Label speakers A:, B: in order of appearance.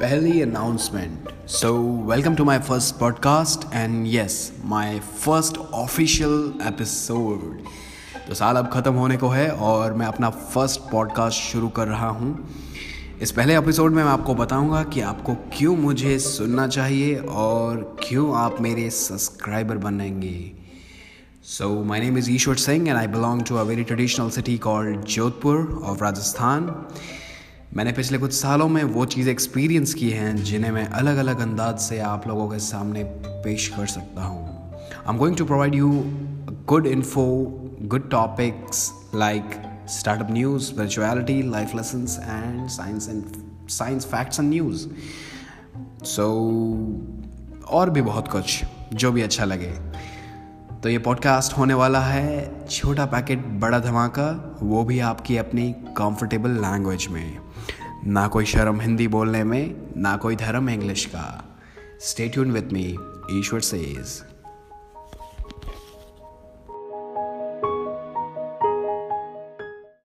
A: पहली announcement so welcome to my first podcast and yes my first official episode तो साल अब ख़त्म होने को है और मैं अपना फ़र्स्ट पॉडकास्ट शुरू कर रहा हूँ। इस पहले एपिसोड में मैं आपको बताऊँगा कि आपको क्यों मुझे सुनना चाहिए और क्यों आप मेरे सब्सक्राइबर बनेंगे। So my name is Ishwar Singh and I belong to a very traditional city called Jodhpur of Rajasthan मैंने पिछले कुछ सालों में वो चीज़ एक्सपीरियंस की हैं जिन्हें मैं अलग अलग अंदाज से आप लोगों के सामने पेश कर सकता हूँ। I am going to provide you good info good topics like startup news spirituality life lessons and science and science facts and news so और भी बहुत कुछ, जो भी अच्छा लगे। तो ये पॉडकास्ट होने वाला है छोटा पैकेट, बड़ा धमाका, वो भी आपकी अपनी कंफर्टेबल लैंग्वेज में। ना कोई शर्म हिंदी बोलने में, ना कोई धर्म इंग्लिश का। Stay tuned with me Ishwar says